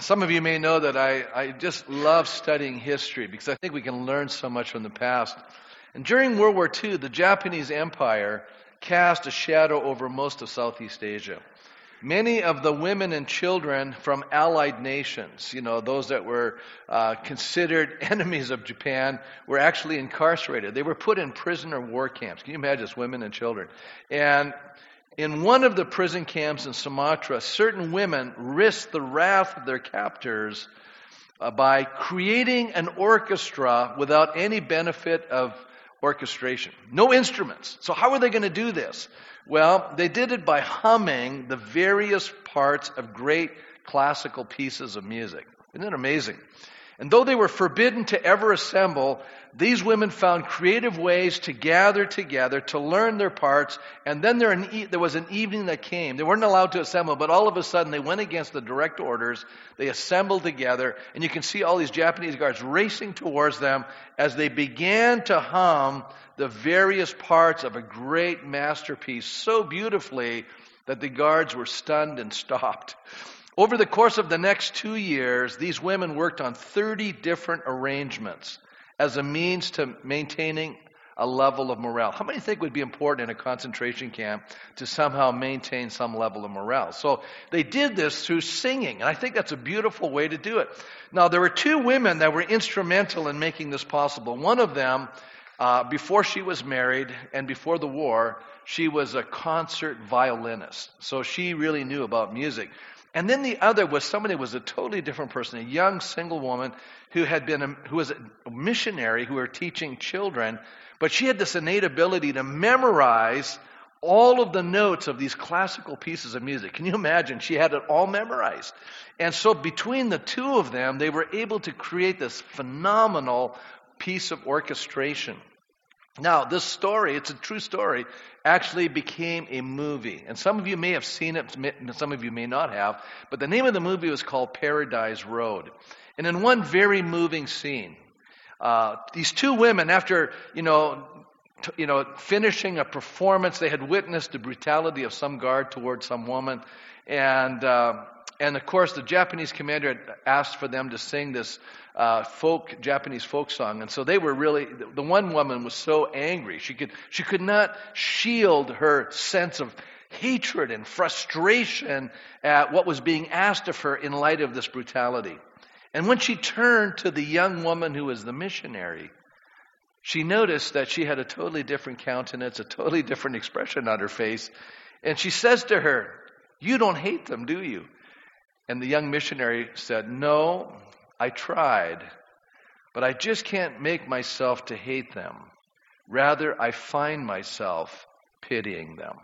some of you may know that I, I just love studying history because I think we can learn so much from the past. And during World War II, the Japanese Empire cast a shadow over most of Southeast Asia. Many of the women and children from allied nations, you know, those that were uh, considered enemies of Japan, were actually incarcerated. They were put in prisoner war camps. Can you imagine this, women and children? And in one of the prison camps in Sumatra, certain women risked the wrath of their captors uh, by creating an orchestra without any benefit of orchestration. No instruments. So, how are they going to do this? Well, they did it by humming the various parts of great classical pieces of music. Isn't it amazing? And though they were forbidden to ever assemble, these women found creative ways to gather together, to learn their parts, and then there, an, there, was an evening that came. They weren't allowed to assemble, but all of a sudden they went against the direct orders. They assembled together, and you can see all these Japanese guards racing towards them as they began to hum the various parts of a great masterpiece so beautifully that the guards were stunned and stopped. Over the course of the next two years, these women worked on 30 different arrangements as a means to maintaining a level of morale. How many think would be important in a concentration camp to somehow maintain some level of morale? So they did this through singing, and I think that's a beautiful way to do it. Now, there were two women that were instrumental in making this possible. One of them, uh, before she was married and before the war, she was a concert violinist. So she really knew about music. And then the other was somebody who was a totally different person, a young single woman who had been a, who was a missionary who were teaching children, but she had this innate ability to memorize all of the notes of these classical pieces of music. Can you imagine? She had it all memorized. And so between the two of them, they were able to create this phenomenal piece of orchestration. Now, this story, it's a true story, actually became a movie. And some of you may have seen it, some of you may not have. But the name of the movie was called Paradise Road. And in one very moving scene, uh, these two women, after, you know, t- you know, finishing a performance, they had witnessed the brutality of some guard towards some woman. And, uh, and of course, the Japanese commander asked for them to sing this uh, folk Japanese folk song, and so they were really. The one woman was so angry she could she could not shield her sense of hatred and frustration at what was being asked of her in light of this brutality. And when she turned to the young woman who was the missionary, she noticed that she had a totally different countenance, a totally different expression on her face, and she says to her, "You don't hate them, do you?" And the young missionary said, No, I tried, but I just can't make myself to hate them. Rather, I find myself pitying them.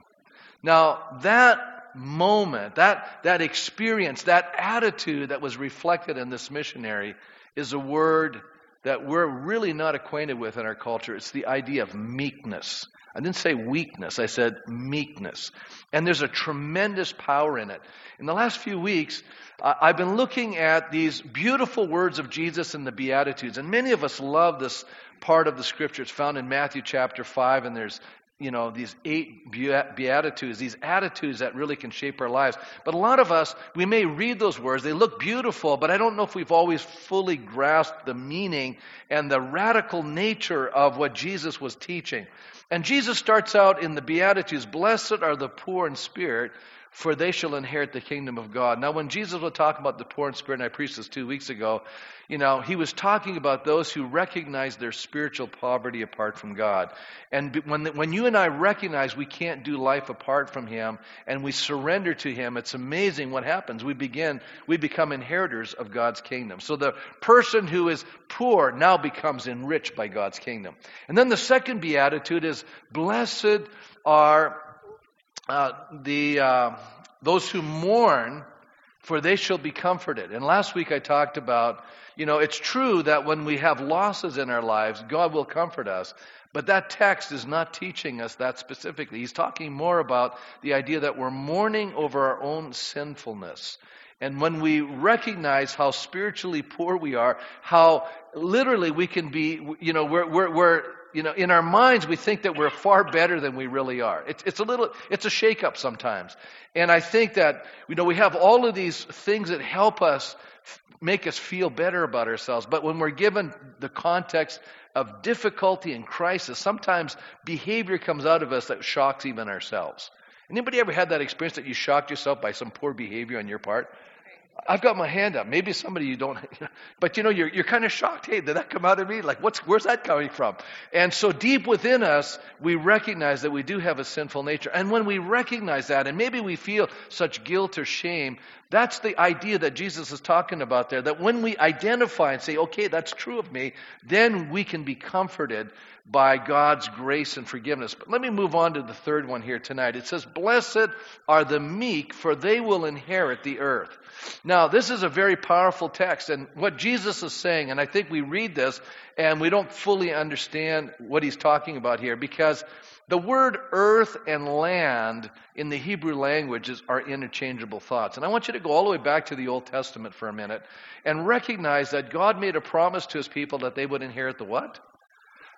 Now, that moment, that, that experience, that attitude that was reflected in this missionary is a word that we're really not acquainted with in our culture. It's the idea of meekness. I didn't say weakness, I said meekness. And there's a tremendous power in it. In the last few weeks, I've been looking at these beautiful words of Jesus in the Beatitudes. And many of us love this part of the scripture. It's found in Matthew chapter 5, and there's you know, these eight beatitudes, these attitudes that really can shape our lives. But a lot of us, we may read those words, they look beautiful, but I don't know if we've always fully grasped the meaning and the radical nature of what Jesus was teaching. And Jesus starts out in the Beatitudes Blessed are the poor in spirit, for they shall inherit the kingdom of God. Now, when Jesus was talking about the poor in spirit, and I preached this two weeks ago, you know, he was talking about those who recognize their spiritual poverty apart from God. And when, when you and I recognize we can't do life apart from him and we surrender to him, it's amazing what happens. We begin, we become inheritors of God's kingdom. So the person who is poor now becomes enriched by God's kingdom. And then the second beatitude is, blessed are uh, the uh, those who mourn, for they shall be comforted. And last week I talked about, you know, it's true that when we have losses in our lives, God will comfort us. But that text is not teaching us that specifically. He's talking more about the idea that we're mourning over our own sinfulness. And when we recognize how spiritually poor we are, how literally we can be, you know, we're, we're, we're you know, in our minds, we think that we're far better than we really are. It's, it's a little, it's a shakeup sometimes. And I think that, you know, we have all of these things that help us make us feel better about ourselves. But when we're given the context of difficulty and crisis, sometimes behavior comes out of us that shocks even ourselves. Anybody ever had that experience that you shocked yourself by some poor behavior on your part? I've got my hand up. Maybe somebody you don't, but you know, you're, you're kind of shocked. Hey, did that come out of me? Like, what's, where's that coming from? And so deep within us, we recognize that we do have a sinful nature. And when we recognize that, and maybe we feel such guilt or shame, that's the idea that Jesus is talking about there. That when we identify and say, okay, that's true of me, then we can be comforted by God's grace and forgiveness. But let me move on to the third one here tonight. It says, Blessed are the meek, for they will inherit the earth. Now, this is a very powerful text, and what Jesus is saying, and I think we read this and we don't fully understand what he's talking about here because the word earth and land in the Hebrew languages are interchangeable thoughts. And I want you to go all the way back to the Old Testament for a minute and recognize that God made a promise to his people that they would inherit the what?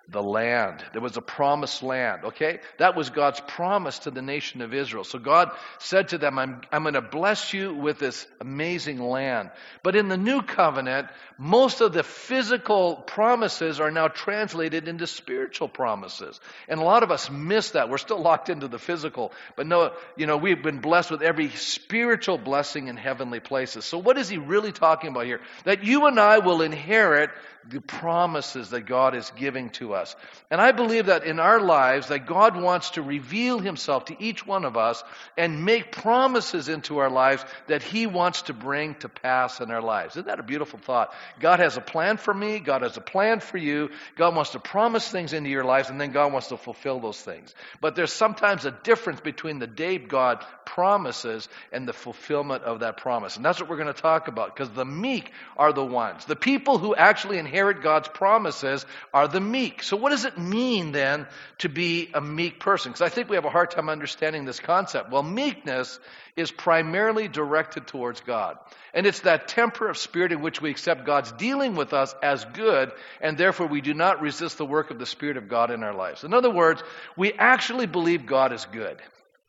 The land. There was a promised land, okay? That was God's promise to the nation of Israel. So God said to them, I'm, I'm going to bless you with this amazing land. But in the new covenant, most of the physical promises are now translated into spiritual promises. And a lot of us miss that. We're still locked into the physical. But no, you know, we've been blessed with every spiritual blessing in heavenly places. So what is he really talking about here? That you and I will inherit the promises that God is giving to us. And I believe that in our lives that God wants to reveal himself to each one of us and make promises into our lives that he wants to bring to pass in our lives. Isn't that a beautiful thought? God has a plan for me, God has a plan for you. God wants to promise things into your lives and then God wants to fulfill those things. But there's sometimes a difference between the day God promises and the fulfillment of that promise. And that's what we're going to talk about because the meek are the ones. The people who actually inherit inherit God's promises are the meek. So, what does it mean then to be a meek person? Because I think we have a hard time understanding this concept. Well, meekness is primarily directed towards God. And it's that temper of spirit in which we accept God's dealing with us as good, and therefore we do not resist the work of the Spirit of God in our lives. In other words, we actually believe God is good.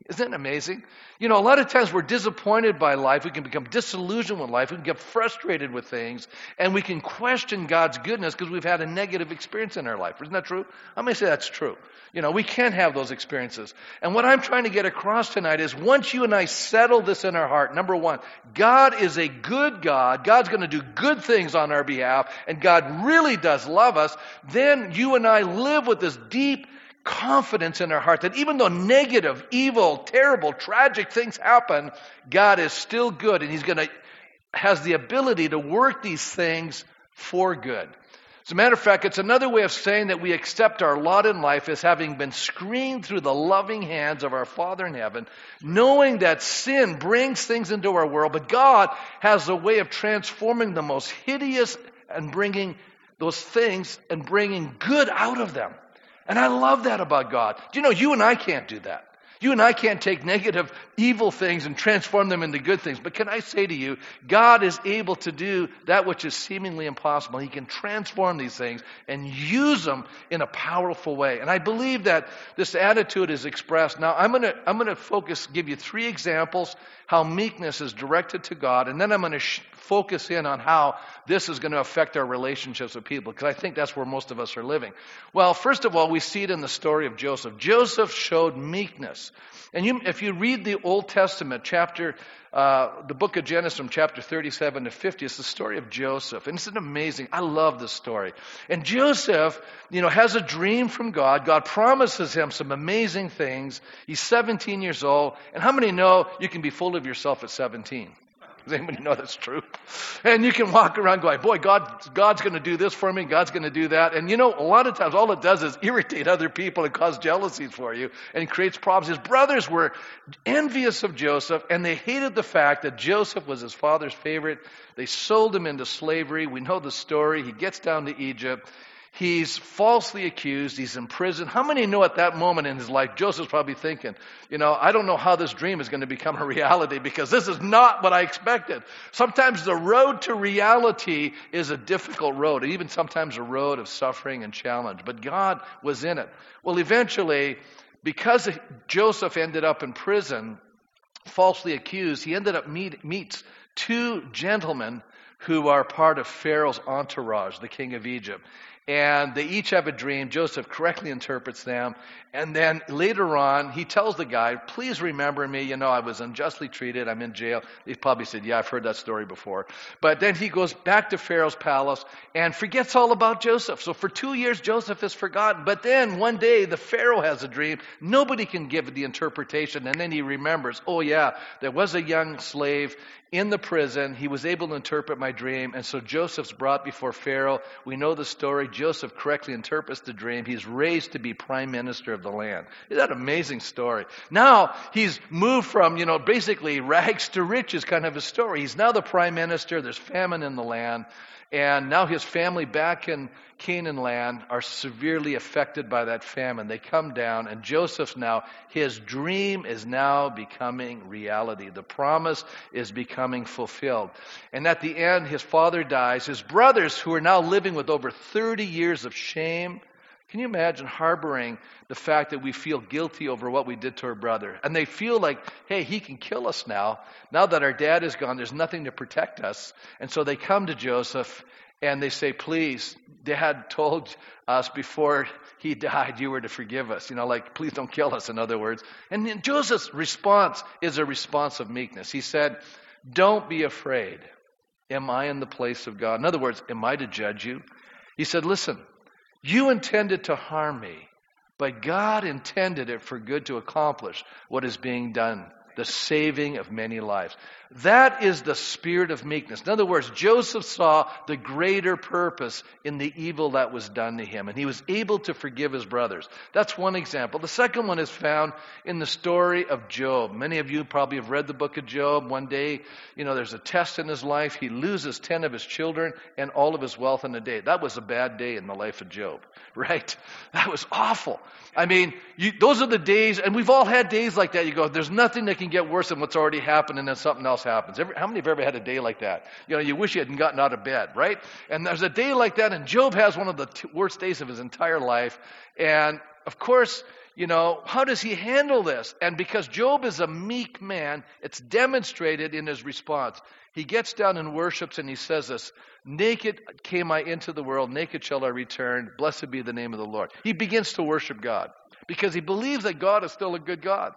Isn't it amazing? You know, a lot of times we're disappointed by life. We can become disillusioned with life. We can get frustrated with things. And we can question God's goodness because we've had a negative experience in our life. Isn't that true? I may say that's true. You know, we can have those experiences. And what I'm trying to get across tonight is once you and I settle this in our heart, number one, God is a good God. God's going to do good things on our behalf. And God really does love us. Then you and I live with this deep confidence in our heart that even though negative, evil, terrible, tragic things happen, God is still good and He's going to, has the ability to work these things for good. As a matter of fact, it's another way of saying that we accept our lot in life as having been screened through the loving hands of our Father in heaven, knowing that sin brings things into our world, but God has a way of transforming the most hideous and bringing those things and bringing good out of them. And I love that about God. Do you know, you and I can't do that. You and I can't take negative, evil things and transform them into good things. But can I say to you, God is able to do that which is seemingly impossible. He can transform these things and use them in a powerful way. And I believe that this attitude is expressed. Now, I'm going to, I'm going to focus, give you three examples how meekness is directed to God, and then I'm going to sh- focus in on how this is going to affect our relationships with people, because I think that's where most of us are living. Well, first of all, we see it in the story of Joseph. Joseph showed meekness. And you, if you read the Old Testament, chapter, uh, the book of Genesis from chapter 37 to 50, it's the story of Joseph. And it's an amazing, I love this story. And Joseph, you know, has a dream from God. God promises him some amazing things. He's 17 years old. And how many know you can be full of yourself at 17? Does anybody know that's true? And you can walk around going, boy, God, God's going to do this for me. God's going to do that. And you know, a lot of times all it does is irritate other people and cause jealousies for you and creates problems. His brothers were envious of Joseph and they hated the fact that Joseph was his father's favorite. They sold him into slavery. We know the story. He gets down to Egypt. He's falsely accused. He's in prison. How many know at that moment in his life, Joseph's probably thinking, you know, I don't know how this dream is going to become a reality because this is not what I expected. Sometimes the road to reality is a difficult road, even sometimes a road of suffering and challenge. But God was in it. Well, eventually, because Joseph ended up in prison, falsely accused, he ended up meet, meets two gentlemen who are part of Pharaoh's entourage, the king of Egypt and they each have a dream. Joseph correctly interprets them. And then later on, he tells the guy, please remember me. You know, I was unjustly treated. I'm in jail. He probably said, yeah, I've heard that story before. But then he goes back to Pharaoh's palace and forgets all about Joseph. So for two years, Joseph is forgotten. But then one day, the Pharaoh has a dream. Nobody can give the interpretation. And then he remembers, oh yeah, there was a young slave in the prison. He was able to interpret my dream. And so Joseph's brought before Pharaoh. We know the story. Joseph correctly interprets the dream. He's raised to be prime minister of the land. Isn't that an amazing story? Now he's moved from, you know, basically rags to riches kind of a story. He's now the prime minister. There's famine in the land. And now his family back in Canaan land are severely affected by that famine. They come down, and Joseph's now, his dream is now becoming reality. The promise is becoming fulfilled. And at the end, his father dies. His brothers, who are now living with over 30 years of shame, can you imagine harboring the fact that we feel guilty over what we did to our brother? And they feel like, hey, he can kill us now. Now that our dad is gone, there's nothing to protect us. And so they come to Joseph and they say, please, dad told us before he died you were to forgive us. You know, like, please don't kill us, in other words. And Joseph's response is a response of meekness. He said, don't be afraid. Am I in the place of God? In other words, am I to judge you? He said, listen, you intended to harm me, but God intended it for good to accomplish what is being done the saving of many lives. That is the spirit of meekness. In other words, Joseph saw the greater purpose in the evil that was done to him, and he was able to forgive his brothers. That's one example. The second one is found in the story of Job. Many of you probably have read the book of Job. One day, you know, there's a test in his life. He loses 10 of his children and all of his wealth in a day. That was a bad day in the life of Job, right? That was awful. I mean, you, those are the days, and we've all had days like that. You go, there's nothing that can get worse than what's already happened, and then something else happens. Every, how many have ever had a day like that? You know, you wish you hadn't gotten out of bed, right? And there's a day like that, and Job has one of the t- worst days of his entire life. And of course, you know, how does he handle this? And because Job is a meek man, it's demonstrated in his response. He gets down and worships and he says this Naked came I into the world, naked shall I return. Blessed be the name of the Lord. He begins to worship God because he believes that God is still a good God.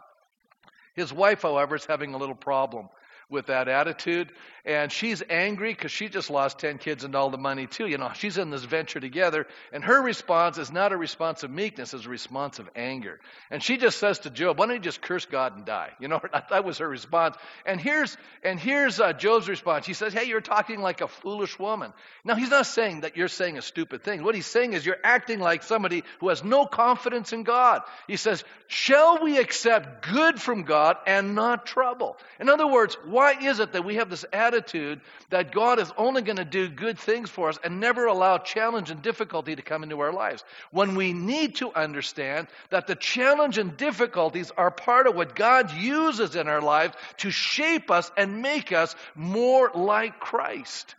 His wife, however, is having a little problem with that attitude. And she's angry because she just lost 10 kids and all the money, too. You know, she's in this venture together. And her response is not a response of meekness, it's a response of anger. And she just says to Job, Why don't you just curse God and die? You know, that was her response. And here's, and here's uh, Job's response. He says, Hey, you're talking like a foolish woman. Now, he's not saying that you're saying a stupid thing. What he's saying is you're acting like somebody who has no confidence in God. He says, Shall we accept good from God and not trouble? In other words, why is it that we have this attitude that God is only going to do good things for us and never allow challenge and difficulty to come into our lives? When we need to understand that the challenge and difficulties are part of what God uses in our lives to shape us and make us more like Christ.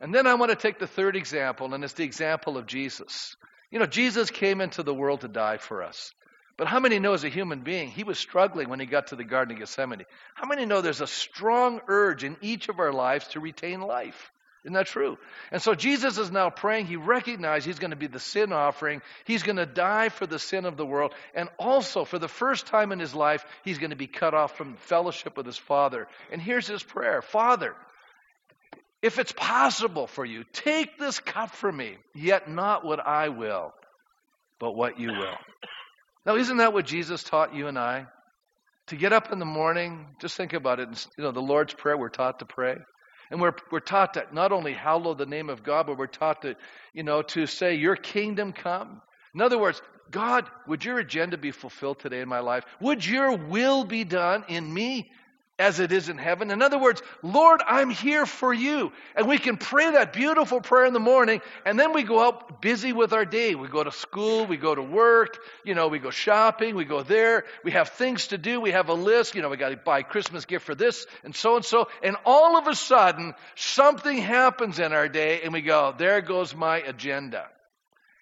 And then I want to take the third example, and it's the example of Jesus. You know, Jesus came into the world to die for us. But how many know as a human being, he was struggling when he got to the Garden of Gethsemane? How many know there's a strong urge in each of our lives to retain life? Isn't that true? And so Jesus is now praying. He recognizes he's going to be the sin offering. He's going to die for the sin of the world. And also, for the first time in his life, he's going to be cut off from fellowship with his Father. And here's his prayer Father, if it's possible for you, take this cup from me, yet not what I will, but what you will. Now, isn't that what Jesus taught you and I? To get up in the morning, just think about it. You know, the Lord's Prayer, we're taught to pray. And we're, we're taught to not only hallow the name of God, but we're taught to, you know, to say, Your kingdom come. In other words, God, would your agenda be fulfilled today in my life? Would your will be done in me as it is in heaven. In other words, Lord, I'm here for you. And we can pray that beautiful prayer in the morning, and then we go out busy with our day. We go to school, we go to work, you know, we go shopping, we go there, we have things to do, we have a list, you know, we got to buy Christmas gift for this, and so and so. And all of a sudden, something happens in our day, and we go, there goes my agenda.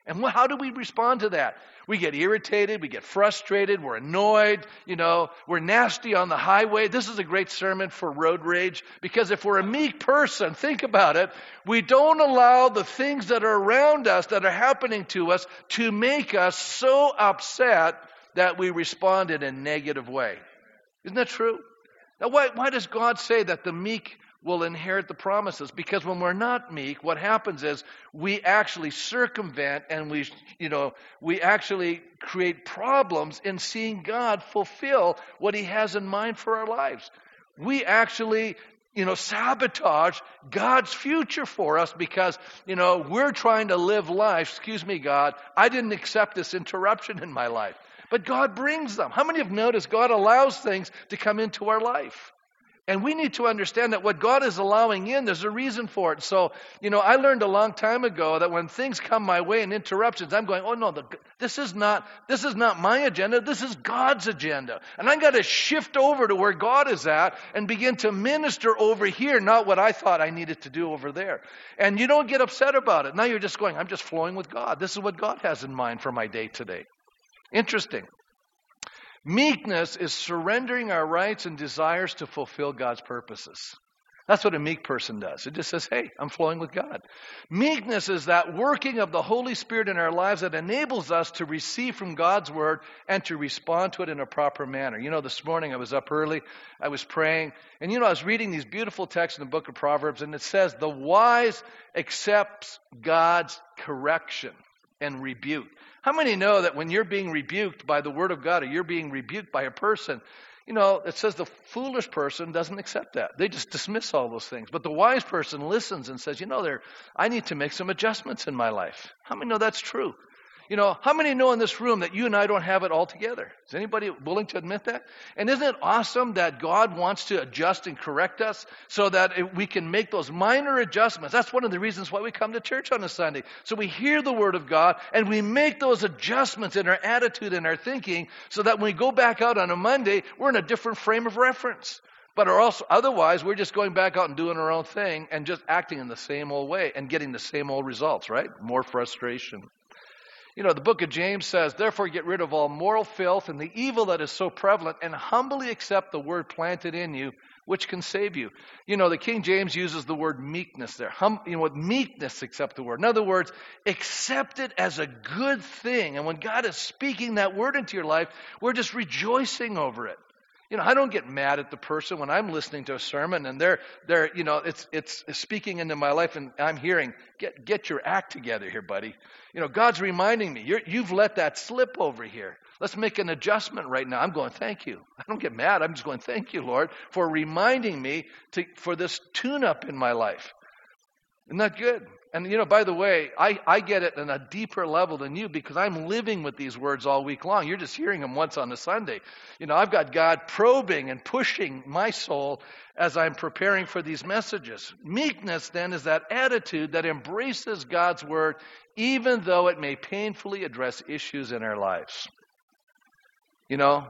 And how do we respond to that? We get irritated, we get frustrated, we're annoyed, you know, we're nasty on the highway. This is a great sermon for road rage because if we're a meek person, think about it, we don't allow the things that are around us that are happening to us to make us so upset that we respond in a negative way. Isn't that true? Now, why, why does God say that the meek will inherit the promises. Because when we're not meek, what happens is we actually circumvent and we, you know, we actually create problems in seeing God fulfill what He has in mind for our lives. We actually, you know, sabotage God's future for us because, you know, we're trying to live life. Excuse me, God, I didn't accept this interruption in my life. But God brings them. How many have noticed God allows things to come into our life? And we need to understand that what God is allowing in, there's a reason for it. So, you know, I learned a long time ago that when things come my way and interruptions, I'm going, oh no, the, this is not this is not my agenda. This is God's agenda, and I got to shift over to where God is at and begin to minister over here, not what I thought I needed to do over there. And you don't get upset about it. Now you're just going, I'm just flowing with God. This is what God has in mind for my day today. Interesting. Meekness is surrendering our rights and desires to fulfill God's purposes. That's what a meek person does. It just says, hey, I'm flowing with God. Meekness is that working of the Holy Spirit in our lives that enables us to receive from God's word and to respond to it in a proper manner. You know, this morning I was up early, I was praying, and you know, I was reading these beautiful texts in the book of Proverbs, and it says, the wise accepts God's correction and rebuke. How many know that when you're being rebuked by the Word of God or you're being rebuked by a person, you know, it says the foolish person doesn't accept that. They just dismiss all those things. But the wise person listens and says, you know, there, I need to make some adjustments in my life. How many know that's true? You know, how many know in this room that you and I don't have it all together? Is anybody willing to admit that? And isn't it awesome that God wants to adjust and correct us so that we can make those minor adjustments? That's one of the reasons why we come to church on a Sunday. So we hear the Word of God and we make those adjustments in our attitude and our thinking so that when we go back out on a Monday, we're in a different frame of reference. But are also, otherwise, we're just going back out and doing our own thing and just acting in the same old way and getting the same old results, right? More frustration. You know, the book of James says, Therefore, get rid of all moral filth and the evil that is so prevalent, and humbly accept the word planted in you, which can save you. You know, the King James uses the word meekness there. Hum, you know, with meekness, accept the word. In other words, accept it as a good thing. And when God is speaking that word into your life, we're just rejoicing over it. You know, I don't get mad at the person when I'm listening to a sermon and they're, they're you know, it's, it's speaking into my life and I'm hearing, get, get your act together here, buddy. You know, God's reminding me, you have let that slip over here. Let's make an adjustment right now. I'm going, thank you. I don't get mad. I'm just going, thank you, Lord, for reminding me to, for this tune up in my life. Isn't that good? And you know, by the way, I, I get it on a deeper level than you because I'm living with these words all week long. You're just hearing them once on a Sunday. You know, I've got God probing and pushing my soul as I'm preparing for these messages. Meekness then is that attitude that embraces God's word even though it may painfully address issues in our lives. You know,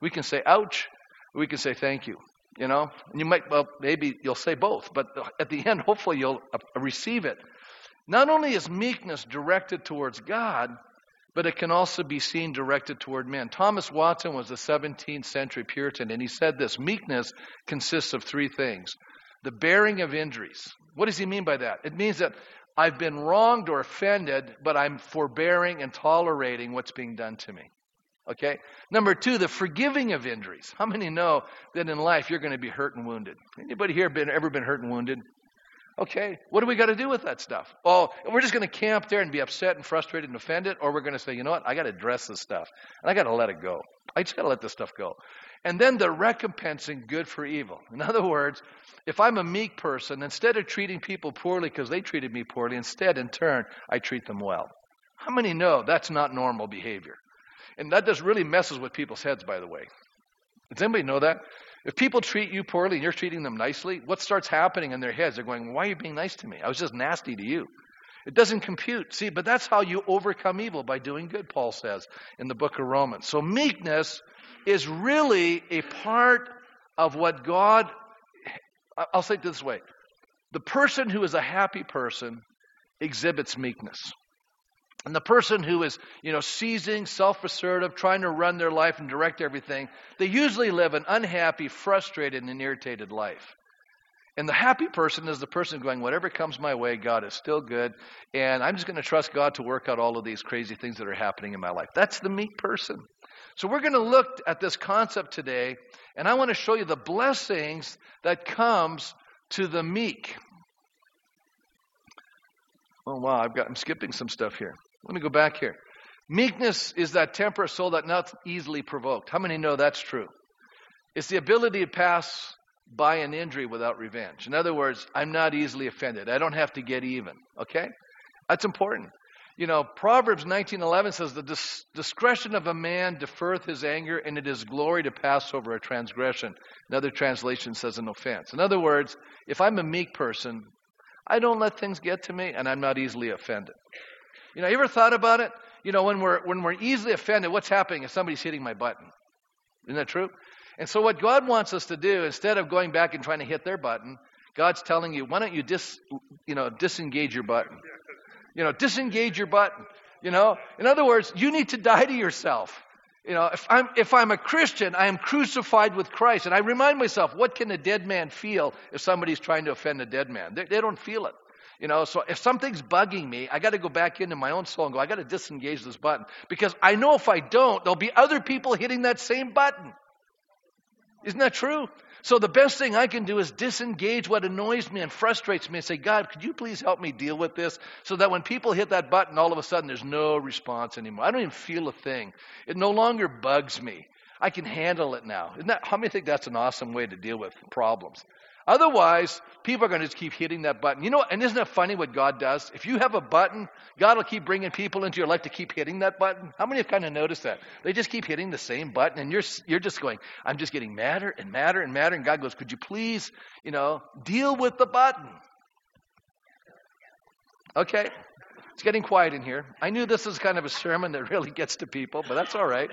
we can say ouch, we can say thank you. You know, and you might, well, maybe you'll say both, but at the end, hopefully you'll receive it. Not only is meekness directed towards God, but it can also be seen directed toward men. Thomas Watson was a 17th century Puritan, and he said this meekness consists of three things the bearing of injuries. What does he mean by that? It means that I've been wronged or offended, but I'm forbearing and tolerating what's being done to me. Okay? Number two, the forgiving of injuries. How many know that in life you're going to be hurt and wounded? Anybody here been ever been hurt and wounded? Okay, what do we got to do with that stuff? Oh, we're just going to camp there and be upset and frustrated and offended, or we're going to say, you know what, I got to address this stuff and I got to let it go. I just got to let this stuff go. And then the recompensing good for evil. In other words, if I'm a meek person, instead of treating people poorly because they treated me poorly, instead, in turn, I treat them well. How many know that's not normal behavior? And that just really messes with people's heads, by the way. Does anybody know that? If people treat you poorly and you're treating them nicely, what starts happening in their heads? They're going, Why are you being nice to me? I was just nasty to you. It doesn't compute. See, but that's how you overcome evil by doing good, Paul says in the book of Romans. So meekness is really a part of what God, I'll say it this way the person who is a happy person exhibits meekness. And the person who is, you know, seizing, self-assertive, trying to run their life and direct everything, they usually live an unhappy, frustrated, and irritated life. And the happy person is the person going, whatever comes my way, God is still good. And I'm just going to trust God to work out all of these crazy things that are happening in my life. That's the meek person. So we're going to look at this concept today, and I want to show you the blessings that comes to the meek. Oh wow, I've got I'm skipping some stuff here. Let me go back here. Meekness is that temperate soul that not easily provoked. How many know that's true? It's the ability to pass by an injury without revenge. In other words, I'm not easily offended. I don't have to get even. Okay? That's important. You know, Proverbs 19:11 says the dis- discretion of a man deferreth his anger and it is glory to pass over a transgression. Another translation says an offense. In other words, if I'm a meek person, I don't let things get to me and I'm not easily offended. You know, you ever thought about it? You know, when we're when we're easily offended, what's happening is somebody's hitting my button. Isn't that true? And so what God wants us to do, instead of going back and trying to hit their button, God's telling you, why don't you dis you know, disengage your button? You know, disengage your button. You know, in other words, you need to die to yourself. You know, if I'm, if I'm a Christian, I am crucified with Christ. And I remind myself, what can a dead man feel if somebody's trying to offend a dead man? They, they don't feel it. You know, so if something's bugging me, I got to go back into my own soul and go, I got to disengage this button. Because I know if I don't, there'll be other people hitting that same button. Isn't that true? So the best thing I can do is disengage what annoys me and frustrates me and say, God, could you please help me deal with this? So that when people hit that button, all of a sudden there's no response anymore. I don't even feel a thing. It no longer bugs me. I can handle it now. Isn't that, how many think that's an awesome way to deal with problems? Otherwise, people are going to just keep hitting that button. You know, and isn't it funny what God does? If you have a button, God will keep bringing people into your life to keep hitting that button. How many have kind of noticed that? They just keep hitting the same button, and you're you're just going, I'm just getting madder and madder and madder. And God goes, Could you please, you know, deal with the button? Okay, it's getting quiet in here. I knew this is kind of a sermon that really gets to people, but that's all right.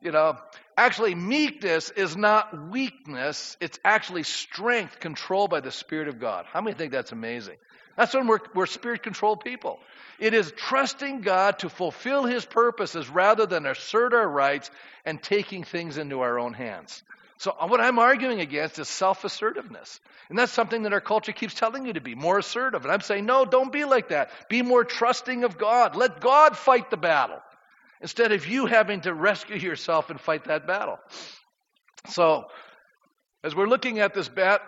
You know, actually, meekness is not weakness, it's actually strength controlled by the Spirit of God. How many think that's amazing? That's when we're, we're spirit controlled people. It is trusting God to fulfill His purposes rather than assert our rights and taking things into our own hands. So, uh, what I'm arguing against is self assertiveness. And that's something that our culture keeps telling you to be more assertive. And I'm saying, no, don't be like that. Be more trusting of God. Let God fight the battle instead of you having to rescue yourself and fight that battle. So, as we're looking at this bat,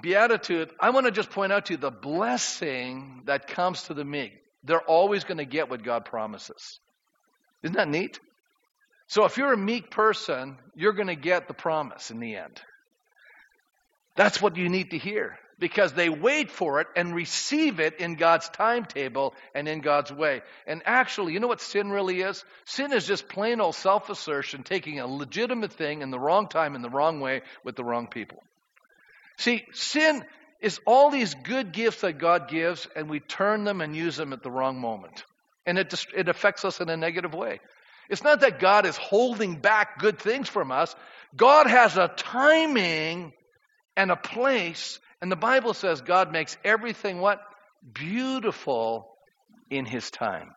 beatitude, I want to just point out to you the blessing that comes to the meek. They're always going to get what God promises. Isn't that neat? So if you're a meek person, you're going to get the promise in the end. That's what you need to hear because they wait for it and receive it in God's timetable and in God's way. And actually, you know what sin really is? Sin is just plain old self assertion, taking a legitimate thing in the wrong time, in the wrong way, with the wrong people. See, sin is all these good gifts that God gives, and we turn them and use them at the wrong moment. And it, just, it affects us in a negative way. It's not that God is holding back good things from us. God has a timing and a place, and the Bible says God makes everything what? Beautiful in his time.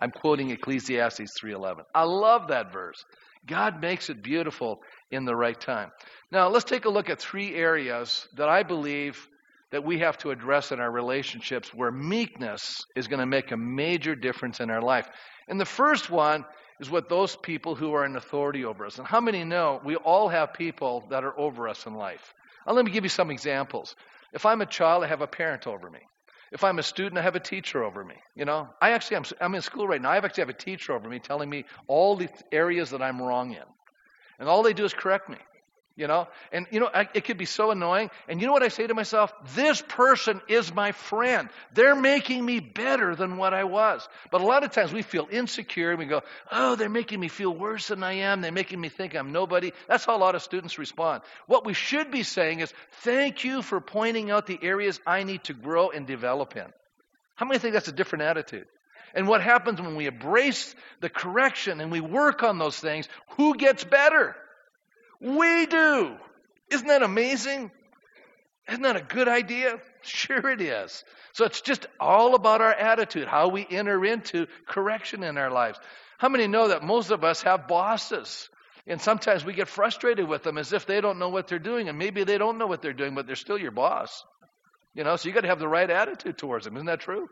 I'm quoting Ecclesiastes 3:11. I love that verse. God makes it beautiful in the right time. Now, let's take a look at three areas that I believe that we have to address in our relationships where meekness is going to make a major difference in our life. And the first one is what those people who are in authority over us. And how many know we all have people that are over us in life? Now, let me give you some examples. If I'm a child, I have a parent over me. If I'm a student, I have a teacher over me. You know, I actually, I'm, I'm in school right now. I actually have a teacher over me telling me all the areas that I'm wrong in. And all they do is correct me. You know, and you know, I, it could be so annoying. And you know what I say to myself? This person is my friend. They're making me better than what I was. But a lot of times we feel insecure and we go, oh, they're making me feel worse than I am. They're making me think I'm nobody. That's how a lot of students respond. What we should be saying is, thank you for pointing out the areas I need to grow and develop in. How many think that's a different attitude? And what happens when we embrace the correction and we work on those things? Who gets better? We do. Isn't that amazing? Isn't that a good idea? Sure, it is. So it's just all about our attitude, how we enter into correction in our lives. How many know that most of us have bosses? And sometimes we get frustrated with them as if they don't know what they're doing, and maybe they don't know what they're doing, but they're still your boss. You know, so you got to have the right attitude towards them. Isn't that true?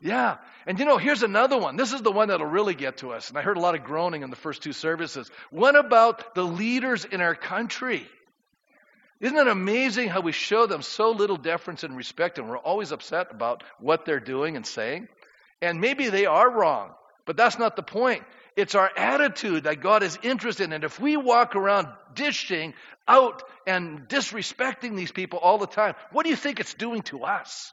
Yeah. And you know, here's another one. This is the one that'll really get to us. And I heard a lot of groaning in the first two services. What about the leaders in our country? Isn't it amazing how we show them so little deference and respect and we're always upset about what they're doing and saying? And maybe they are wrong, but that's not the point. It's our attitude that God is interested in. And if we walk around dishing out and disrespecting these people all the time, what do you think it's doing to us?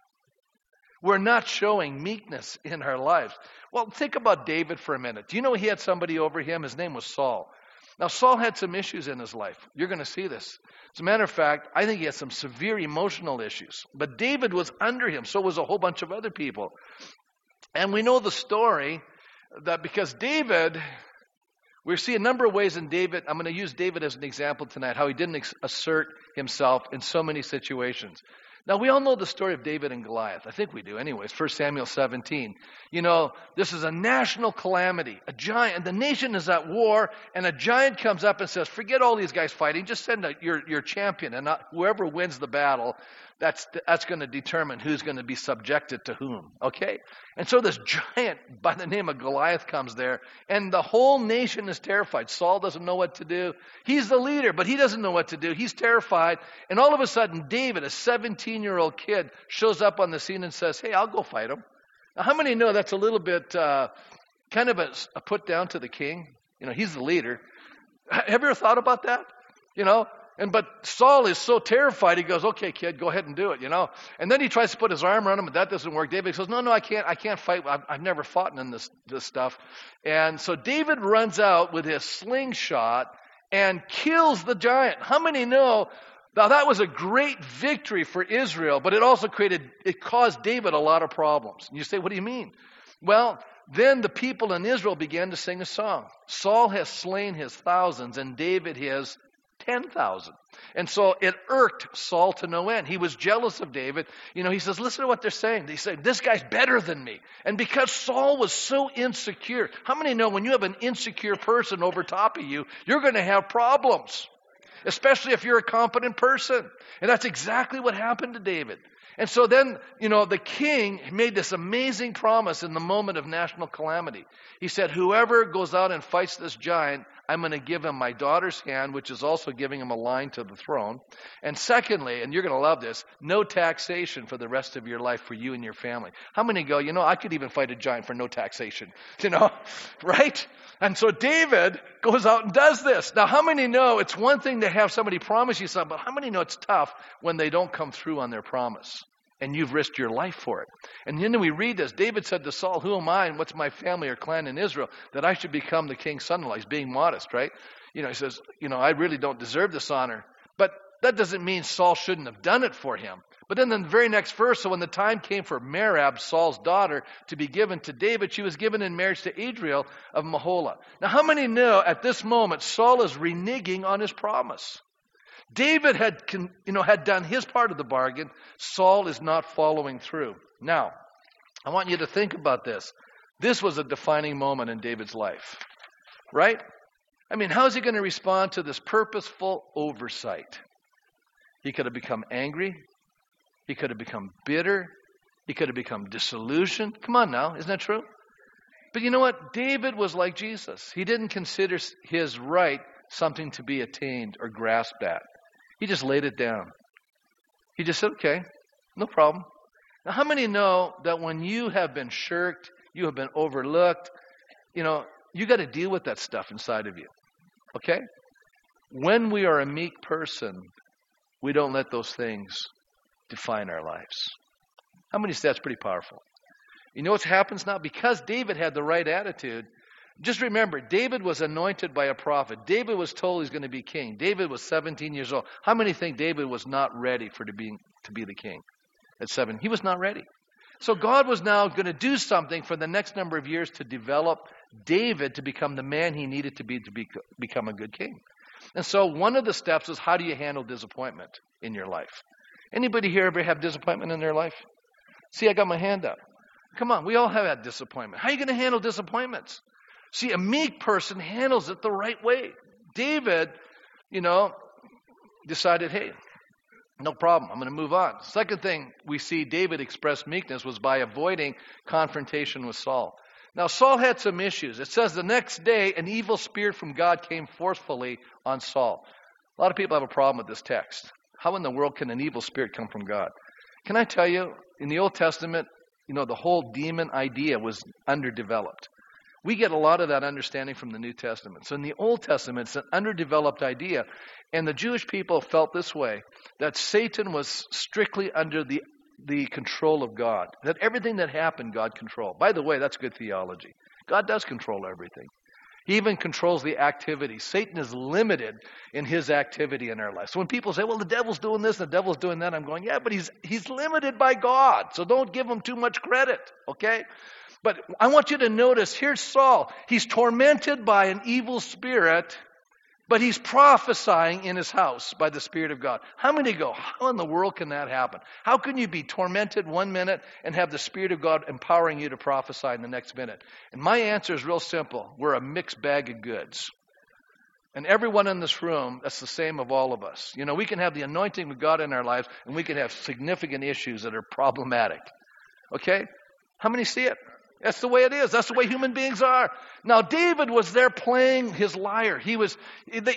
We're not showing meekness in our lives. Well, think about David for a minute. Do you know he had somebody over him? His name was Saul. Now, Saul had some issues in his life. You're going to see this. As a matter of fact, I think he had some severe emotional issues. But David was under him, so was a whole bunch of other people. And we know the story that because David, we see a number of ways in David. I'm going to use David as an example tonight, how he didn't assert himself in so many situations. Now, we all know the story of David and Goliath. I think we do, anyways. 1 Samuel 17. You know, this is a national calamity. A giant, the nation is at war, and a giant comes up and says, Forget all these guys fighting. Just send a, your, your champion, and not, whoever wins the battle, that's, that's going to determine who's going to be subjected to whom. Okay? And so this giant by the name of Goliath comes there, and the whole nation is terrified. Saul doesn't know what to do. He's the leader, but he doesn't know what to do. He's terrified. And all of a sudden, David, a 17 year old kid, shows up on the scene and says, Hey, I'll go fight him. Now, how many know that's a little bit uh, kind of a, a put down to the king? You know, he's the leader. Have you ever thought about that? You know, and but Saul is so terrified, he goes, "Okay, kid, go ahead and do it," you know. And then he tries to put his arm around him, and that doesn't work. David says, "No, no, I can't. I can't fight. I've, I've never fought in this this stuff." And so David runs out with his slingshot and kills the giant. How many know? Now that was a great victory for Israel, but it also created it caused David a lot of problems. And you say, "What do you mean?" Well, then the people in Israel began to sing a song. Saul has slain his thousands, and David his 10,000. And so it irked Saul to no end. He was jealous of David. You know, he says, listen to what they're saying. They say, this guy's better than me. And because Saul was so insecure, how many know when you have an insecure person over top of you, you're going to have problems, especially if you're a competent person. And that's exactly what happened to David. And so then, you know, the king made this amazing promise in the moment of national calamity. He said, Whoever goes out and fights this giant, I'm going to give him my daughter's hand, which is also giving him a line to the throne. And secondly, and you're going to love this, no taxation for the rest of your life for you and your family. How many go, you know, I could even fight a giant for no taxation? You know, right? And so David goes out and does this. Now, how many know it's one thing to have somebody promise you something, but how many know it's tough when they don't come through on their promise? And you've risked your life for it. And then we read this. David said to Saul, Who am I and what's my family or clan in Israel that I should become the king's son in law? He's being modest, right? You know, he says, You know, I really don't deserve this honor. But that doesn't mean Saul shouldn't have done it for him. But then the very next verse, so when the time came for Merab, Saul's daughter, to be given to David, she was given in marriage to Adriel of Meholah. Now, how many know at this moment Saul is reneging on his promise? David had, you know, had done his part of the bargain. Saul is not following through. Now, I want you to think about this. This was a defining moment in David's life, right? I mean, how is he going to respond to this purposeful oversight? He could have become angry. He could have become bitter. He could have become disillusioned. Come on now, isn't that true? But you know what? David was like Jesus. He didn't consider his right something to be attained or grasped at. He just laid it down. He just said, okay, no problem. Now, how many know that when you have been shirked, you have been overlooked, you know, you got to deal with that stuff inside of you. Okay? when we are a meek person, we don't let those things define our lives. How many say that's pretty powerful? You know what happens now? Because David had the right attitude, just remember, David was anointed by a prophet. David was told he's going to be king. David was 17 years old. How many think David was not ready for to be, to be the king at seven? He was not ready. So God was now going to do something for the next number of years to develop David to become the man he needed to be to be, become a good king. And so one of the steps is how do you handle disappointment in your life? Anybody here ever have disappointment in their life? See, I got my hand up. Come on, we all have had disappointment. How are you going to handle disappointments? See, a meek person handles it the right way. David, you know, decided, hey, no problem. I'm going to move on. Second thing we see David express meekness was by avoiding confrontation with Saul. Now, Saul had some issues. It says the next day, an evil spirit from God came forcefully on Saul. A lot of people have a problem with this text. How in the world can an evil spirit come from God? Can I tell you, in the Old Testament, you know, the whole demon idea was underdeveloped. We get a lot of that understanding from the New Testament. So in the Old Testament, it's an underdeveloped idea. And the Jewish people felt this way that Satan was strictly under the, the control of God, that everything that happened, God controlled. By the way, that's good theology. God does control everything. He even controls the activity. Satan is limited in his activity in our lives. So when people say, well, the devil's doing this, the devil's doing that, I'm going, yeah, but he's, he's limited by God. So don't give him too much credit, okay? But I want you to notice here's Saul. He's tormented by an evil spirit but he's prophesying in his house by the Spirit of God. How many go, how in the world can that happen? How can you be tormented one minute and have the Spirit of God empowering you to prophesy in the next minute? And my answer is real simple. We're a mixed bag of goods. And everyone in this room, that's the same of all of us. You know, we can have the anointing of God in our lives and we can have significant issues that are problematic. Okay? How many see it? That's the way it is. That's the way human beings are. Now, David was there playing his lyre. He was,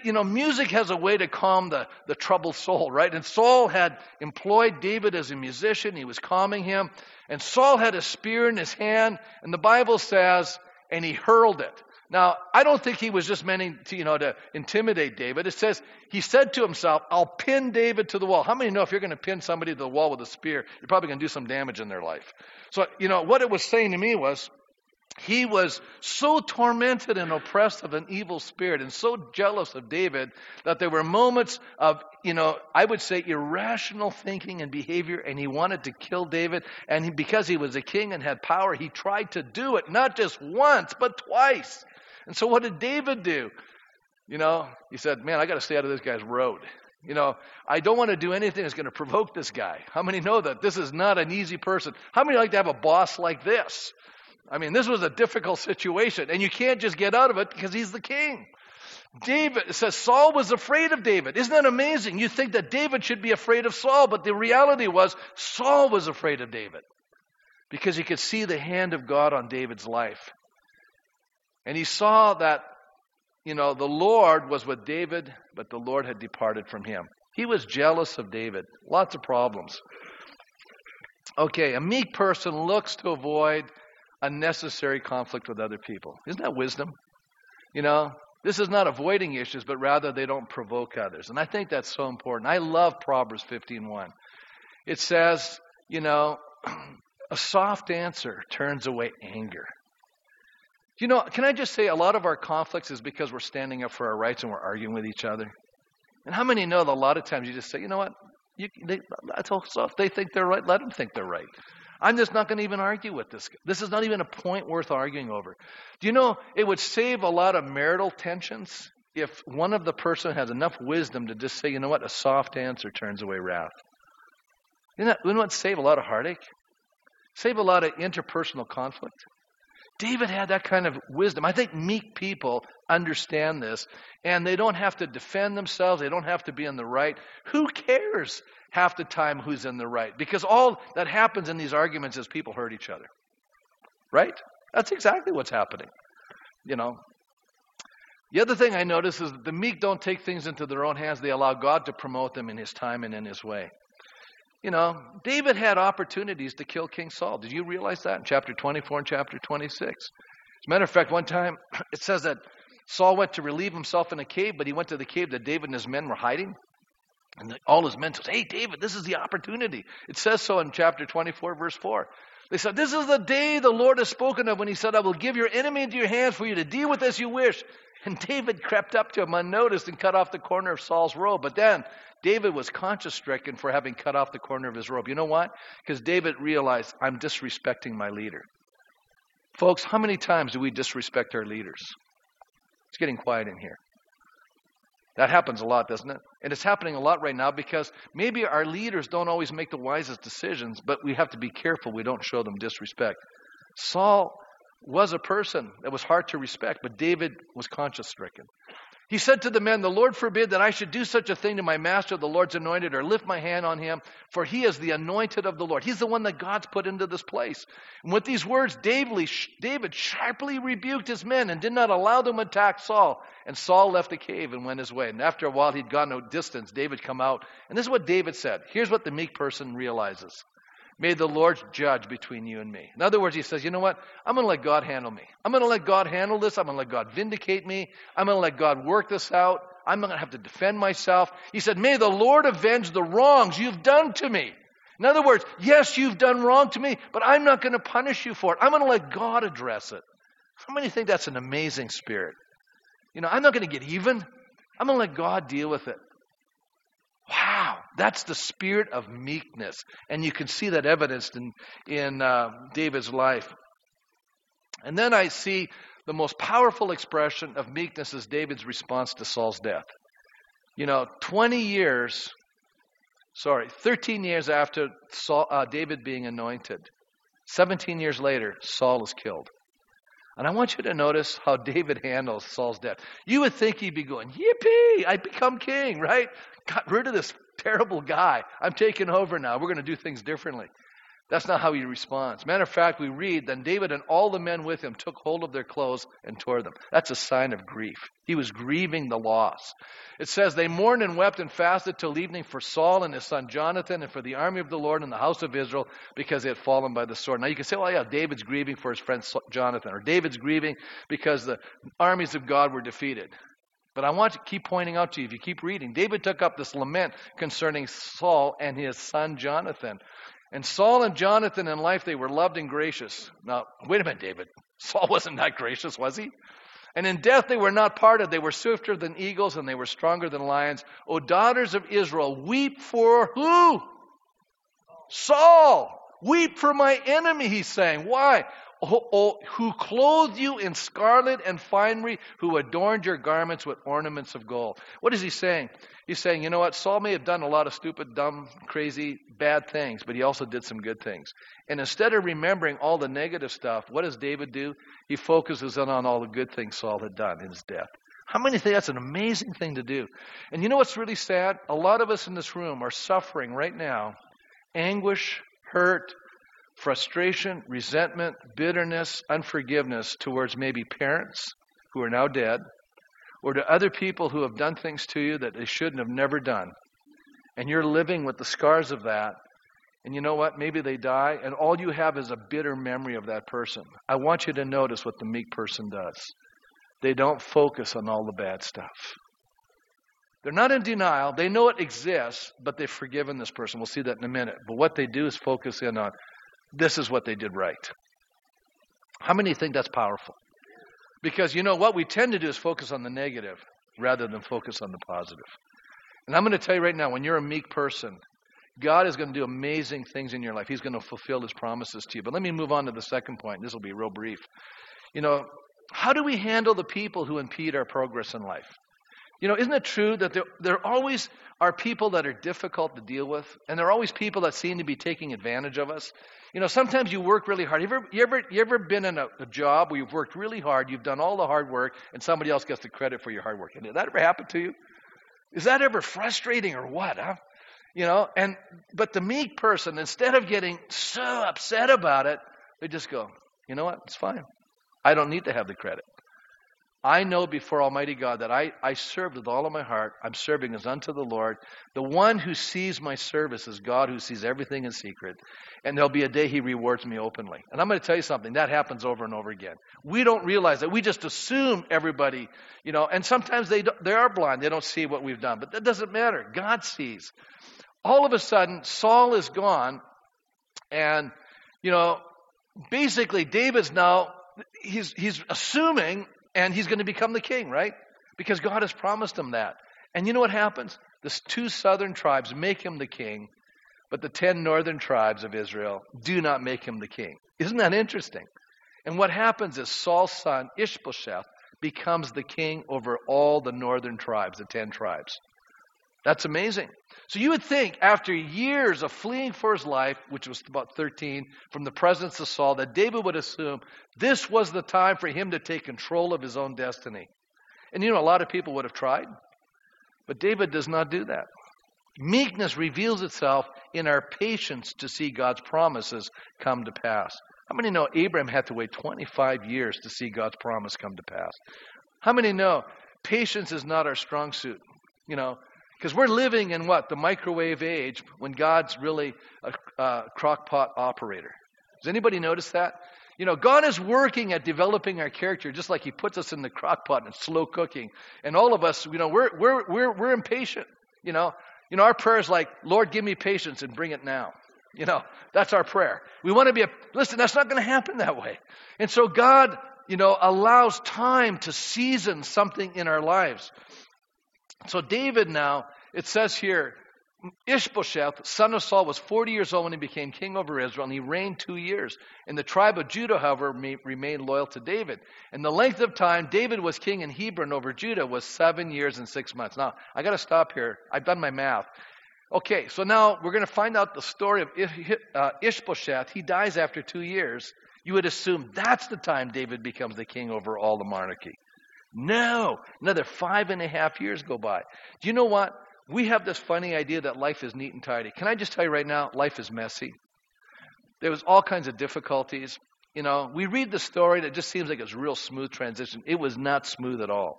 you know, music has a way to calm the, the troubled soul, right? And Saul had employed David as a musician. He was calming him. And Saul had a spear in his hand. And the Bible says, and he hurled it. Now, I don't think he was just meaning to, you know, to intimidate David. It says he said to himself, I'll pin David to the wall. How many know if you're going to pin somebody to the wall with a spear, you're probably going to do some damage in their life? So, you know, what it was saying to me was he was so tormented and oppressed of an evil spirit and so jealous of David that there were moments of, you know, I would say irrational thinking and behavior, and he wanted to kill David. And he, because he was a king and had power, he tried to do it not just once, but twice. And so what did David do? You know, he said, Man, I got to stay out of this guy's road. You know, I don't want to do anything that's going to provoke this guy. How many know that this is not an easy person? How many like to have a boss like this? I mean, this was a difficult situation, and you can't just get out of it because he's the king. David says Saul was afraid of David. Isn't that amazing? You think that David should be afraid of Saul, but the reality was Saul was afraid of David because he could see the hand of God on David's life. And he saw that, you know, the Lord was with David, but the Lord had departed from him. He was jealous of David. Lots of problems. Okay, a meek person looks to avoid unnecessary conflict with other people. Isn't that wisdom? You know, this is not avoiding issues, but rather they don't provoke others. And I think that's so important. I love Proverbs 15:1. It says, you know, a soft answer turns away anger. You know, can I just say a lot of our conflicts is because we're standing up for our rights and we're arguing with each other? And how many know that a lot of times you just say, you know what? You, they, that's all soft. They think they're right. Let them think they're right. I'm just not going to even argue with this. This is not even a point worth arguing over. Do you know it would save a lot of marital tensions if one of the person has enough wisdom to just say, you know what, a soft answer turns away wrath. You know, wouldn't that save a lot of heartache? Save a lot of interpersonal conflict? David had that kind of wisdom. I think meek people understand this, and they don't have to defend themselves. They don't have to be in the right. Who cares half the time who's in the right? Because all that happens in these arguments is people hurt each other. Right? That's exactly what's happening. You know. The other thing I notice is that the meek don't take things into their own hands. They allow God to promote them in His time and in His way. You know, David had opportunities to kill King Saul. Did you realize that in chapter 24 and chapter 26? As a matter of fact, one time it says that Saul went to relieve himself in a cave, but he went to the cave that David and his men were hiding. And all his men said, Hey, David, this is the opportunity. It says so in chapter 24, verse 4. They said, This is the day the Lord has spoken of when he said, I will give your enemy into your hands for you to deal with as you wish. And David crept up to him unnoticed and cut off the corner of Saul's robe. But then David was conscience stricken for having cut off the corner of his robe. You know why? Because David realized, I'm disrespecting my leader. Folks, how many times do we disrespect our leaders? It's getting quiet in here. That happens a lot, doesn't it? And it's happening a lot right now because maybe our leaders don't always make the wisest decisions, but we have to be careful we don't show them disrespect. Saul was a person that was hard to respect, but David was conscience stricken. He said to the men, The Lord forbid that I should do such a thing to my master, the Lord's anointed, or lift my hand on him, for he is the anointed of the Lord. He's the one that God's put into this place. And with these words, David sharply rebuked his men and did not allow them to attack Saul. And Saul left the cave and went his way. And after a while, he'd gone no distance. David come out. And this is what David said. Here's what the meek person realizes. May the Lord judge between you and me. In other words, he says, you know what? I'm going to let God handle me. I'm going to let God handle this. I'm going to let God vindicate me. I'm going to let God work this out. I'm not going to have to defend myself. He said, May the Lord avenge the wrongs you've done to me. In other words, yes, you've done wrong to me, but I'm not going to punish you for it. I'm going to let God address it. How many think that's an amazing spirit? You know, I'm not going to get even. I'm going to let God deal with it. That's the spirit of meekness. And you can see that evidenced in, in uh, David's life. And then I see the most powerful expression of meekness is David's response to Saul's death. You know, 20 years, sorry, 13 years after Saul, uh, David being anointed, 17 years later, Saul is killed. And I want you to notice how David handles Saul's death. You would think he'd be going, Yippee, I become king, right? got rid of this terrible guy. I'm taking over now. We're going to do things differently. That's not how he responds. Matter of fact, we read, then David and all the men with him took hold of their clothes and tore them. That's a sign of grief. He was grieving the loss. It says, they mourned and wept and fasted till evening for Saul and his son Jonathan and for the army of the Lord and the house of Israel because they had fallen by the sword. Now you can say, well, yeah, David's grieving for his friend Jonathan, or David's grieving because the armies of God were defeated. But I want to keep pointing out to you, if you keep reading, David took up this lament concerning Saul and his son Jonathan. And Saul and Jonathan in life, they were loved and gracious. Now, wait a minute, David. Saul wasn't that gracious, was he? And in death they were not parted. They were swifter than eagles and they were stronger than lions. O daughters of Israel, weep for who? Saul. Weep for my enemy, he's saying. Why? Who oh, clothed you in scarlet and finery, who adorned your garments with ornaments of gold. What is he saying? He's saying, you know what? Saul may have done a lot of stupid, dumb, crazy, bad things, but he also did some good things. And instead of remembering all the negative stuff, what does David do? He focuses in on all the good things Saul had done in his death. How many think that's an amazing thing to do? And you know what's really sad? A lot of us in this room are suffering right now anguish, hurt, frustration, resentment, bitterness, unforgiveness towards maybe parents who are now dead, or to other people who have done things to you that they shouldn't have never done. And you're living with the scars of that. And you know what? Maybe they die, and all you have is a bitter memory of that person. I want you to notice what the meek person does. They don't focus on all the bad stuff. They're not in denial. They know it exists, but they've forgiven this person. We'll see that in a minute. But what they do is focus in on this is what they did right. How many think that's powerful? Because you know what we tend to do is focus on the negative rather than focus on the positive. And I'm going to tell you right now when you're a meek person, God is going to do amazing things in your life. He's going to fulfill his promises to you. But let me move on to the second point. This will be real brief. You know, how do we handle the people who impede our progress in life? You know, isn't it true that there, there always are people that are difficult to deal with, and there are always people that seem to be taking advantage of us? You know, sometimes you work really hard. You ever, you ever, you ever been in a, a, job where you've worked really hard, you've done all the hard work, and somebody else gets the credit for your hard work? And Did that ever happen to you? Is that ever frustrating or what? Huh? You know, and but the meek person, instead of getting so upset about it, they just go, you know what? It's fine. I don't need to have the credit. I know before Almighty God that I, I served with all of my heart. I'm serving as unto the Lord. The one who sees my service is God who sees everything in secret. And there'll be a day he rewards me openly. And I'm going to tell you something. That happens over and over again. We don't realize that. We just assume everybody, you know, and sometimes they, they are blind. They don't see what we've done. But that doesn't matter. God sees. All of a sudden, Saul is gone. And, you know, basically David's now, he's, he's assuming and he's going to become the king, right? Because God has promised him that. And you know what happens? The two southern tribes make him the king, but the ten northern tribes of Israel do not make him the king. Isn't that interesting? And what happens is Saul's son, Ishbosheth, becomes the king over all the northern tribes, the ten tribes. That's amazing. So you would think after years of fleeing for his life, which was about 13, from the presence of Saul, that David would assume this was the time for him to take control of his own destiny. And you know, a lot of people would have tried, but David does not do that. Meekness reveals itself in our patience to see God's promises come to pass. How many know Abraham had to wait 25 years to see God's promise come to pass? How many know patience is not our strong suit? You know, because we're living in what? The microwave age when God's really a, a crockpot operator. Does anybody notice that? You know, God is working at developing our character just like He puts us in the crockpot and slow cooking. And all of us, you know, we're, we're, we're, we're impatient. You know, you know, our prayer is like, Lord, give me patience and bring it now. You know, that's our prayer. We want to be a, listen, that's not going to happen that way. And so God, you know, allows time to season something in our lives. So David now, it says here, Ishbosheth, son of Saul, was 40 years old when he became king over Israel, and he reigned two years. And the tribe of Judah, however, remained loyal to David. And the length of time David was king in Hebron over Judah was seven years and six months. Now, I got to stop here. I've done my math. Okay, so now we're going to find out the story of uh, Ishbosheth. He dies after two years. You would assume that's the time David becomes the king over all the monarchy. No, another five and a half years go by. Do you know what? We have this funny idea that life is neat and tidy. Can I just tell you right now, life is messy. There was all kinds of difficulties. You know, we read the story and it just seems like it's a real smooth transition. It was not smooth at all.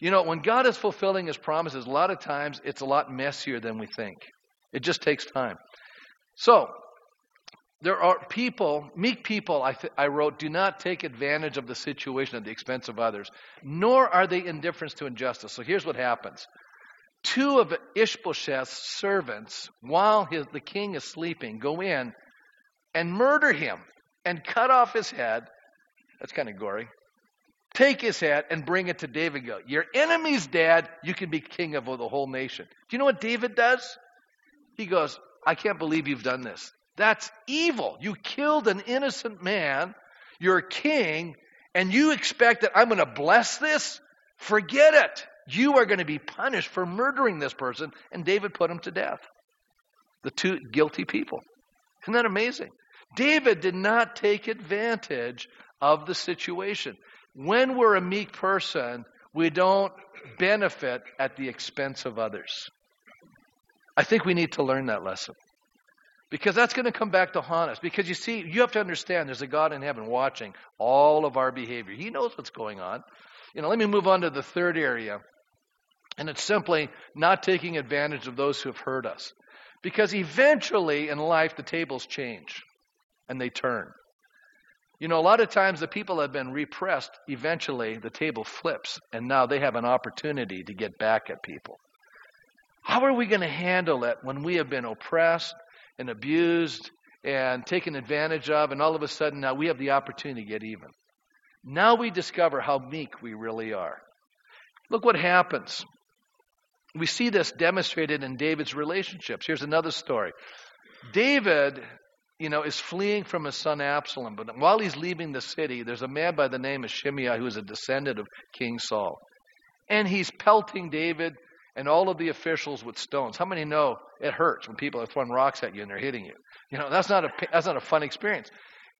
You know, when God is fulfilling his promises, a lot of times it's a lot messier than we think. It just takes time. So, there are people, meek people, I, th- I, wrote, do not take advantage of the situation at the expense of others, nor are they indifferent to injustice. So here's what happens. Two of Ishbosheth's servants, while his, the king is sleeping, go in and murder him and cut off his head. That's kind of gory. Take his head and bring it to David. Go, your enemy's dead. You can be king of the whole nation. Do you know what David does? He goes, I can't believe you've done this. That's evil. You killed an innocent man. You're king, and you expect that I'm going to bless this? Forget it. You are going to be punished for murdering this person. And David put him to death. The two guilty people. Isn't that amazing? David did not take advantage of the situation. When we're a meek person, we don't benefit at the expense of others. I think we need to learn that lesson. Because that's going to come back to haunt us. Because you see, you have to understand there's a God in heaven watching all of our behavior. He knows what's going on. You know, let me move on to the third area. And it's simply not taking advantage of those who have hurt us. Because eventually in life, the tables change and they turn. You know, a lot of times the people have been repressed, eventually the table flips, and now they have an opportunity to get back at people. How are we going to handle it when we have been oppressed, and abused and taken advantage of, and all of a sudden now we have the opportunity to get even. Now we discover how meek we really are. Look what happens. We see this demonstrated in David's relationships. Here's another story. David, you know, is fleeing from his son Absalom, but while he's leaving the city, there's a man by the name of Shimei who is a descendant of King Saul. And he's pelting David and all of the officials with stones. How many know it hurts when people are throwing rocks at you and they're hitting you? You know, that's not a, that's not a fun experience.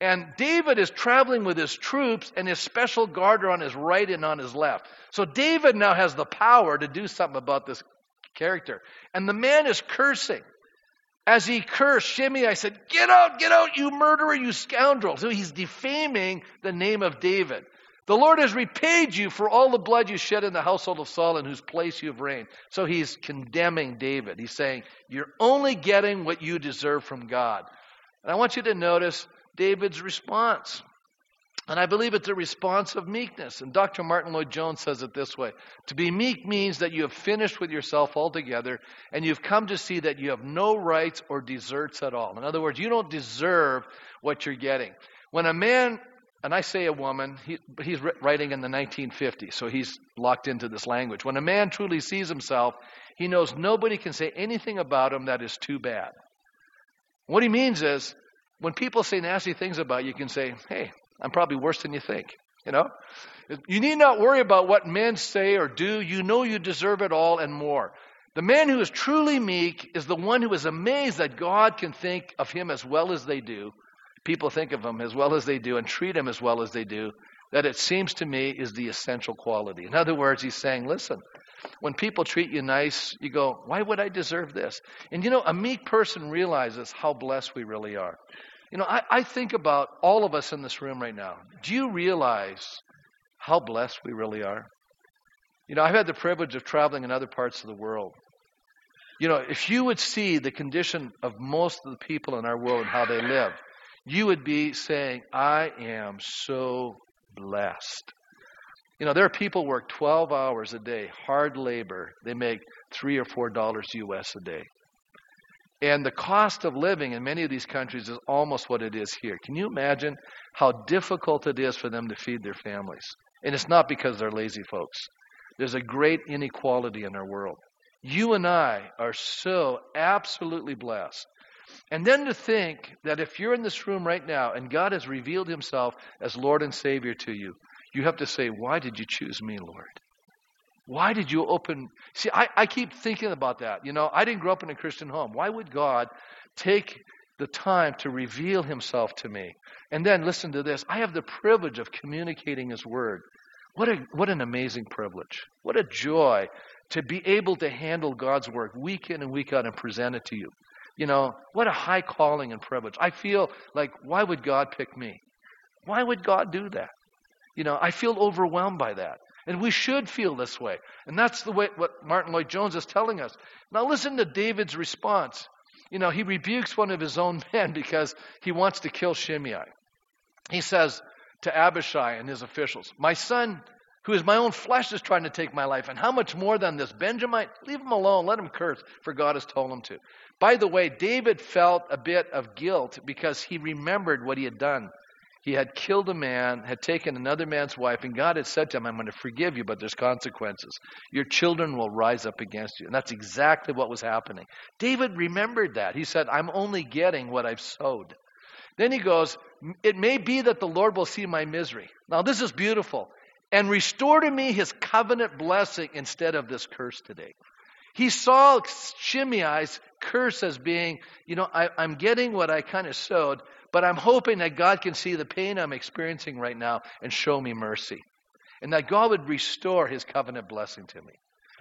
And David is traveling with his troops, and his special guard are on his right and on his left. So David now has the power to do something about this character. And the man is cursing. As he cursed, Shimei, I said, Get out, get out, you murderer, you scoundrel. So he's defaming the name of David. The Lord has repaid you for all the blood you shed in the household of Saul, in whose place you have reigned. So he's condemning David. He's saying, You're only getting what you deserve from God. And I want you to notice David's response. And I believe it's a response of meekness. And Dr. Martyn Lloyd-Jones says it this way To be meek means that you have finished with yourself altogether and you've come to see that you have no rights or deserts at all. In other words, you don't deserve what you're getting. When a man and I say a woman, he, he's writing in the 1950s, so he's locked into this language. When a man truly sees himself, he knows nobody can say anything about him that is too bad. What he means is, when people say nasty things about you, you can say, hey, I'm probably worse than you think. You know? You need not worry about what men say or do. You know you deserve it all and more. The man who is truly meek is the one who is amazed that God can think of him as well as they do people think of him as well as they do and treat him as well as they do, that it seems to me is the essential quality. In other words, he's saying, listen, when people treat you nice, you go, why would I deserve this? And you know, a meek person realizes how blessed we really are. You know, I, I think about all of us in this room right now. Do you realize how blessed we really are? You know, I've had the privilege of traveling in other parts of the world. You know, if you would see the condition of most of the people in our world and how they live, you would be saying, I am so blessed. You know, there are people work 12 hours a day, hard labor. They make three or four dollars US a day. And the cost of living in many of these countries is almost what it is here. Can you imagine how difficult it is for them to feed their families? And it's not because they're lazy folks. There's a great inequality in our world. You and I are so absolutely blessed and then to think that if you're in this room right now and God has revealed himself as Lord and Savior to you, you have to say, Why did you choose me, Lord? Why did you open? See, I, I keep thinking about that. You know, I didn't grow up in a Christian home. Why would God take the time to reveal himself to me? And then listen to this I have the privilege of communicating his word. What, a, what an amazing privilege. What a joy to be able to handle God's work week in and week out and present it to you. You know, what a high calling and privilege. I feel like, why would God pick me? Why would God do that? You know, I feel overwhelmed by that. And we should feel this way. And that's the way what Martyn Lloyd-Jones is telling us. Now listen to David's response. You know, he rebukes one of his own men because he wants to kill Shimei. He says to Abishai and his officials, My son, who is my own flesh, is trying to take my life. And how much more than this Benjamite? Leave him alone. Let him curse, for God has told him to. By the way, David felt a bit of guilt because he remembered what he had done. He had killed a man, had taken another man's wife, and God had said to him, I'm going to forgive you, but there's consequences. Your children will rise up against you. And that's exactly what was happening. David remembered that. He said, I'm only getting what I've sowed. Then he goes, It may be that the Lord will see my misery. Now, this is beautiful. And restore to me his covenant blessing instead of this curse today. He saw Shimei's curse as being, you know, I, am getting what I kind of sowed, but I'm hoping that God can see the pain I'm experiencing right now and show me mercy. And that God would restore his covenant blessing to me.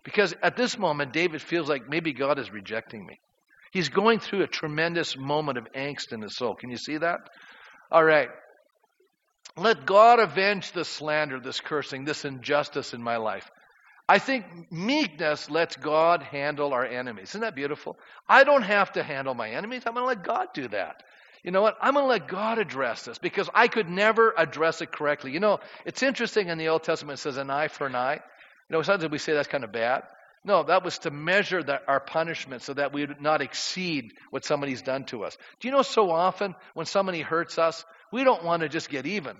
Because at this moment, David feels like maybe God is rejecting me. He's going through a tremendous moment of angst in his soul. Can you see that? All right. Let God avenge this slander, this cursing, this injustice in my life. I think meekness lets God handle our enemies. Isn't that beautiful? I don't have to handle my enemies. I'm going to let God do that. You know what? I'm going to let God address this because I could never address it correctly. You know, it's interesting in the Old Testament it says an eye for an eye. You know, sometimes we say that's kind of bad. No, that was to measure the, our punishment so that we would not exceed what somebody's done to us. Do you know so often when somebody hurts us, we don't want to just get even.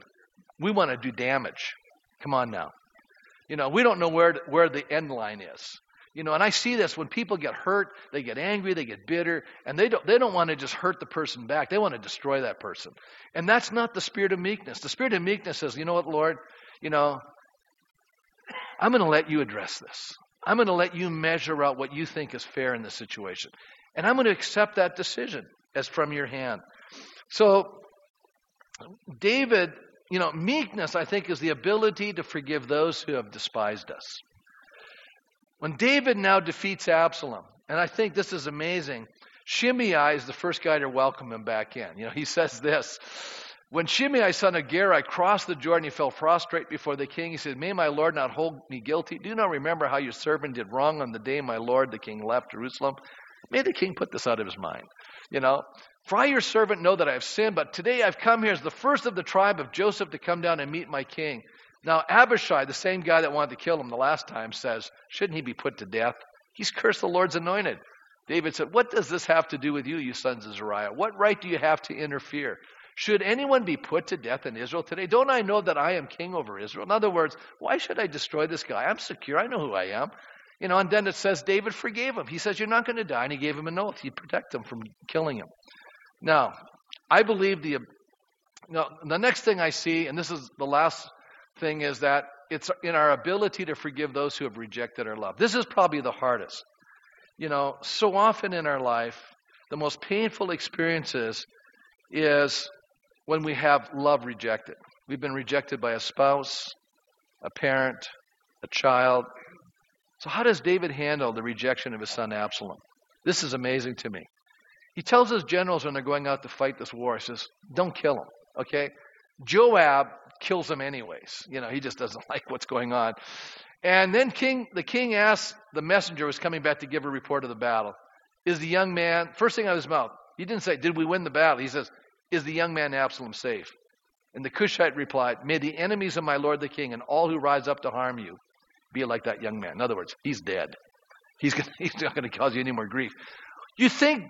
We want to do damage. Come on now. You know, we don't know where, where the end line is. You know, and I see this when people get hurt, they get angry, they get bitter, and they don't, they don't want to just hurt the person back. They want to destroy that person. And that's not the spirit of meekness. The spirit of meekness says, you know what, Lord, you know, I'm going to let you address this. I'm going to let you measure out what you think is fair in this situation. And I'm going to accept that decision as from your hand. So, David you know, meekness, I think, is the ability to forgive those who have despised us. When David now defeats Absalom, and I think this is amazing, Shimei is the first guy to welcome him back in. You know, he says this When Shimei, son of Gera, crossed the Jordan, he fell prostrate before the king. He said, May my lord not hold me guilty. Do you not remember how your servant did wrong on the day my lord the king left Jerusalem? May the king put this out of his mind. You know, for I, your servant, know that I have sinned, but today I've come here as the first of the tribe of Joseph to come down and meet my king. Now, Abishai, the same guy that wanted to kill him the last time, says, Shouldn't he be put to death? He's cursed the Lord's anointed. David said, What does this have to do with you, you sons of Zeruiah? What right do you have to interfere? Should anyone be put to death in Israel today? Don't I know that I am king over Israel? In other words, why should I destroy this guy? I'm secure. I know who I am. You know, and then it says David forgave him. He says, You're not going to die. And he gave him an oath. He'd protect him from killing him. Now, I believe the. Now, the next thing I see, and this is the last thing, is that it's in our ability to forgive those who have rejected our love. This is probably the hardest. You know, so often in our life, the most painful experiences is when we have love rejected. We've been rejected by a spouse, a parent, a child. So, how does David handle the rejection of his son Absalom? This is amazing to me. He tells his generals when they're going out to fight this war, he says, Don't kill him, okay? Joab kills him anyways. You know, he just doesn't like what's going on. And then king, the king asks the messenger who was coming back to give a report of the battle, Is the young man, first thing out of his mouth, he didn't say, Did we win the battle? He says, Is the young man Absalom safe? And the Cushite replied, May the enemies of my lord the king and all who rise up to harm you be like that young man. In other words, he's dead. He's, gonna, he's not going to cause you any more grief. You think,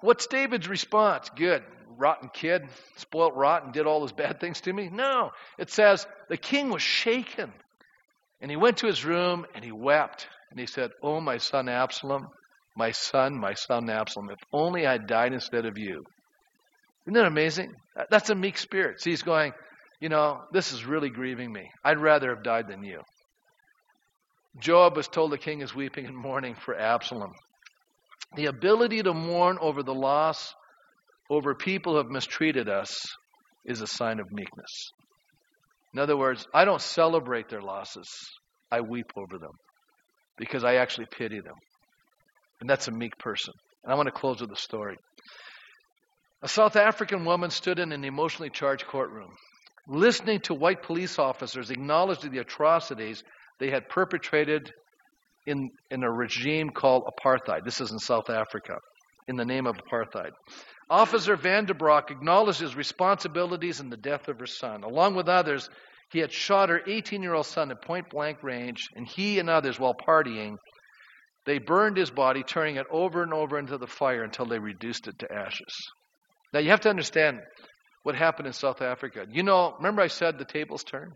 what's David's response? Good. Rotten kid, spoilt rotten, did all those bad things to me? No. It says, the king was shaken. And he went to his room and he wept. And he said, Oh, my son Absalom, my son, my son Absalom, if only I died instead of you. Isn't that amazing? That's a meek spirit. See, he's going, You know, this is really grieving me. I'd rather have died than you. Joab was told the king is weeping and mourning for Absalom. The ability to mourn over the loss, over people who have mistreated us, is a sign of meekness. In other words, I don't celebrate their losses, I weep over them because I actually pity them. And that's a meek person. And I want to close with a story. A South African woman stood in an emotionally charged courtroom, listening to white police officers acknowledge the atrocities they had perpetrated in, in a regime called apartheid. This is in South Africa, in the name of apartheid. Officer van Vanderbrock acknowledged his responsibilities in the death of her son. Along with others, he had shot her 18 year old son at point blank range, and he and others, while partying, they burned his body, turning it over and over into the fire until they reduced it to ashes. Now, you have to understand what happened in South Africa. You know, remember I said the tables turned?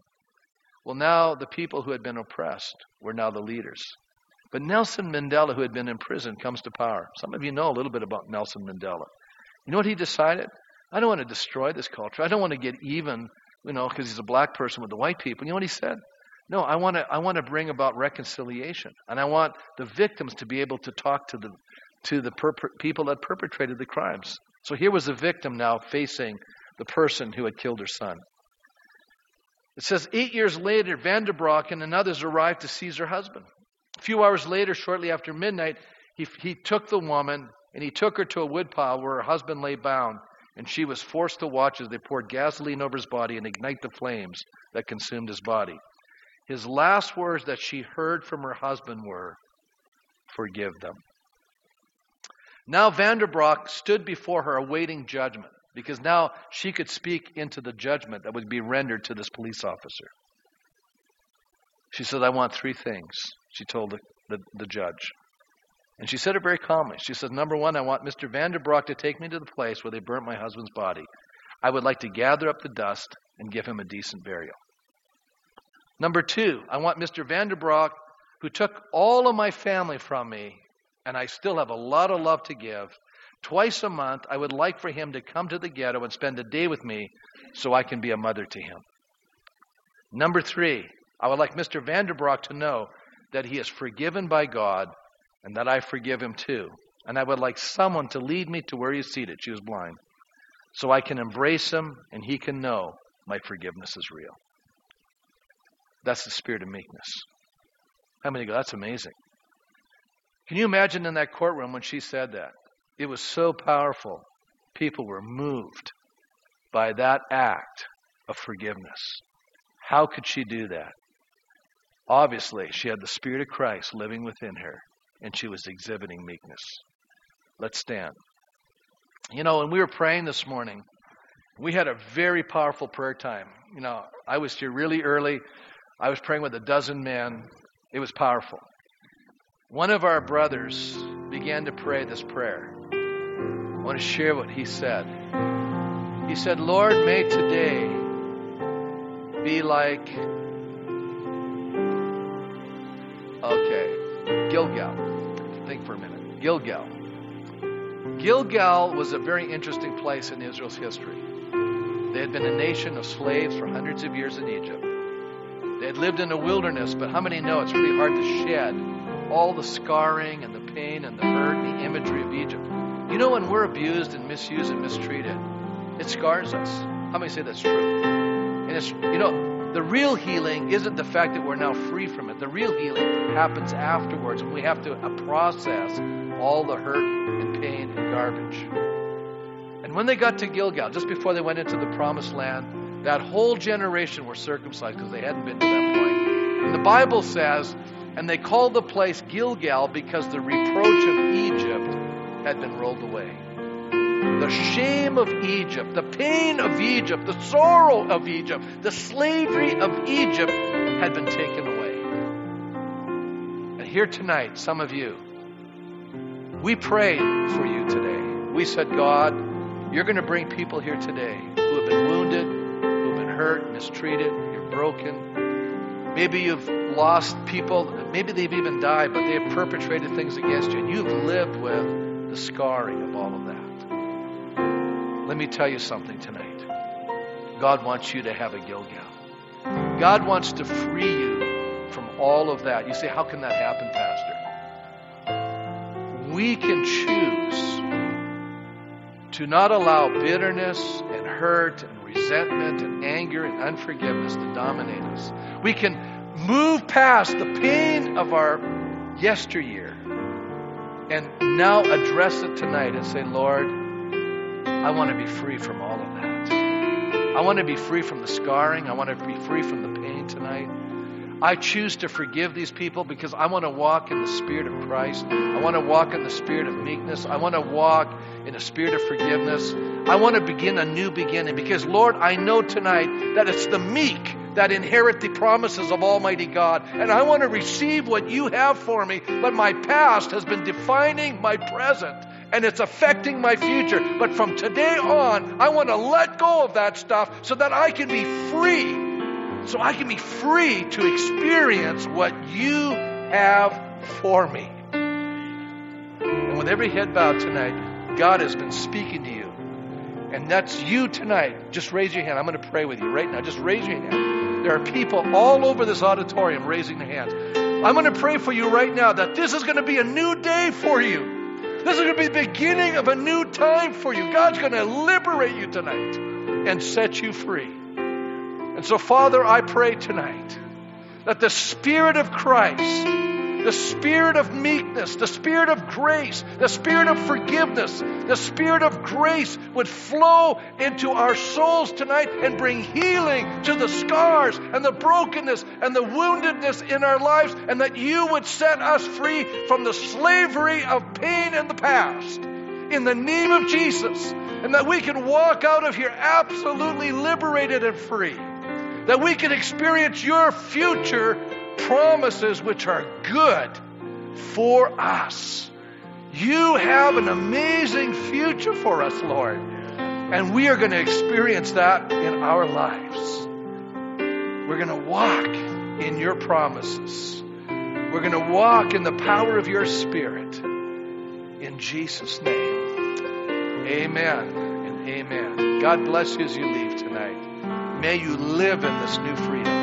Well, now the people who had been oppressed were now the leaders. But Nelson Mandela, who had been in prison, comes to power. Some of you know a little bit about Nelson Mandela. You know what he decided? I don't want to destroy this culture. I don't want to get even, you know, because he's a black person with the white people. You know what he said? No, I want to I want to bring about reconciliation, and I want the victims to be able to talk to the to the perp- people that perpetrated the crimes. So here was the victim now facing the person who had killed her son. It says, eight years later, Vanderbrock and others arrived to seize her husband. A few hours later, shortly after midnight, he, he took the woman and he took her to a woodpile where her husband lay bound, and she was forced to watch as they poured gasoline over his body and ignite the flames that consumed his body. His last words that she heard from her husband were, Forgive them. Now Vanderbrock stood before her awaiting judgment because now she could speak into the judgment that would be rendered to this police officer. She said, I want three things, she told the, the, the judge. And she said it very calmly. She said, Number one, I want Mr. Vanderbrock to take me to the place where they burnt my husband's body. I would like to gather up the dust and give him a decent burial. Number two, I want Mr. Vanderbrock, who took all of my family from me, and I still have a lot of love to give, Twice a month, I would like for him to come to the ghetto and spend a day with me so I can be a mother to him. Number three, I would like Mr. Vanderbrock to know that he is forgiven by God and that I forgive him too. And I would like someone to lead me to where he is seated. She was blind. So I can embrace him and he can know my forgiveness is real. That's the spirit of meekness. How many go, that's amazing? Can you imagine in that courtroom when she said that? It was so powerful. People were moved. by that act of forgiveness. How could she do that? Obviously, she had the Spirit of Christ living within her, and she was exhibiting meekness. Let's stand. You know, when we were praying this morning, we had a very powerful prayer time. You know, I was here really early. I was praying with a dozen men. It was powerful. One of our brothers began to pray this prayer. I want to share what he said. He said, Lord, may today be like, okay, Gilgal. Think for a minute. Gilgal. Gilgal was a very interesting place in Israel's history. They had been a nation of slaves for hundreds of years in Egypt. They had lived in a wilderness, but how many know it's really hard to shed all the scarring and the pain and the hurt and the imagery of Egypt? You know, when we're abused and misused and mistreated, it scars us. How many say that's true? And it's, you know, the real healing isn't the fact that we're now free from it. The real healing happens afterwards, and we have to process all the hurt and pain and garbage. And when they got to Gilgal, just before they went into the promised land, that whole generation were circumcised because they hadn't been to that point. And the Bible says, and they called the place Gilgal because the reproach of Egypt had been rolled away. The shame of Egypt, the pain of Egypt, the sorrow of Egypt, the slavery of Egypt had been taken away. And here tonight, some of you, we prayed for you today. We said, God, you're going to bring people here today who have been wounded, who have been hurt, mistreated, you're broken. Maybe you've lost people, maybe they've even died, but they have perpetrated things against you, and you've lived with the scarring of all of. Let me tell you something tonight. God wants you to have a Gilgal. God wants to free you from all of that. You say, How can that happen, Pastor? we can choose to not allow bitterness and hurt and resentment and anger and unforgiveness to dominate us. We can move past the pain of our yesteryear and now address it tonight and say, Lord, I want to be free from all of that. I want to be free from the scarring. I want to be free from the pain tonight. I choose to forgive these people because I want to walk in the spirit of Christ. I want to walk in the spirit of meekness. I want to walk in a spirit of forgiveness. I want to begin a new beginning because, Lord, I know tonight that it's the meek that inherit the promises of Almighty God. And I want to receive what you have for me, but my past has been defining my present and it's affecting my future. But from today on, I want to let go of that stuff so that I can be free so I can be free to experience what you have for me. And with every head bowed tonight, God has been speaking to you. And that's you tonight. Just raise your hand. I'm going to pray with you right now. Just raise your hand. There are people all over this auditorium raising their hands. I'm going to pray for you right now that this is going to be a new day for you. This is going to be the beginning of a new time for you. God's going to liberate you tonight and set you free. And so, Father, I pray tonight that the Spirit of Christ, the Spirit of meekness, the Spirit of grace, the Spirit of forgiveness, the Spirit of grace would flow into our souls tonight and bring healing to the scars and the brokenness and the woundedness in our lives, and that you would set us free from the slavery of pain in the past. In the name of Jesus, and that we can walk out of here absolutely liberated and free that we can experience your future promises, which are good for us. You have an amazing future for us, Lord. And we are going to experience that in our lives. We're going to walk in your promises. We're going to walk in the power of your Spirit. In Jesus' name. Amen and amen. God bless you as you leave tonight. May you live in this new freedom.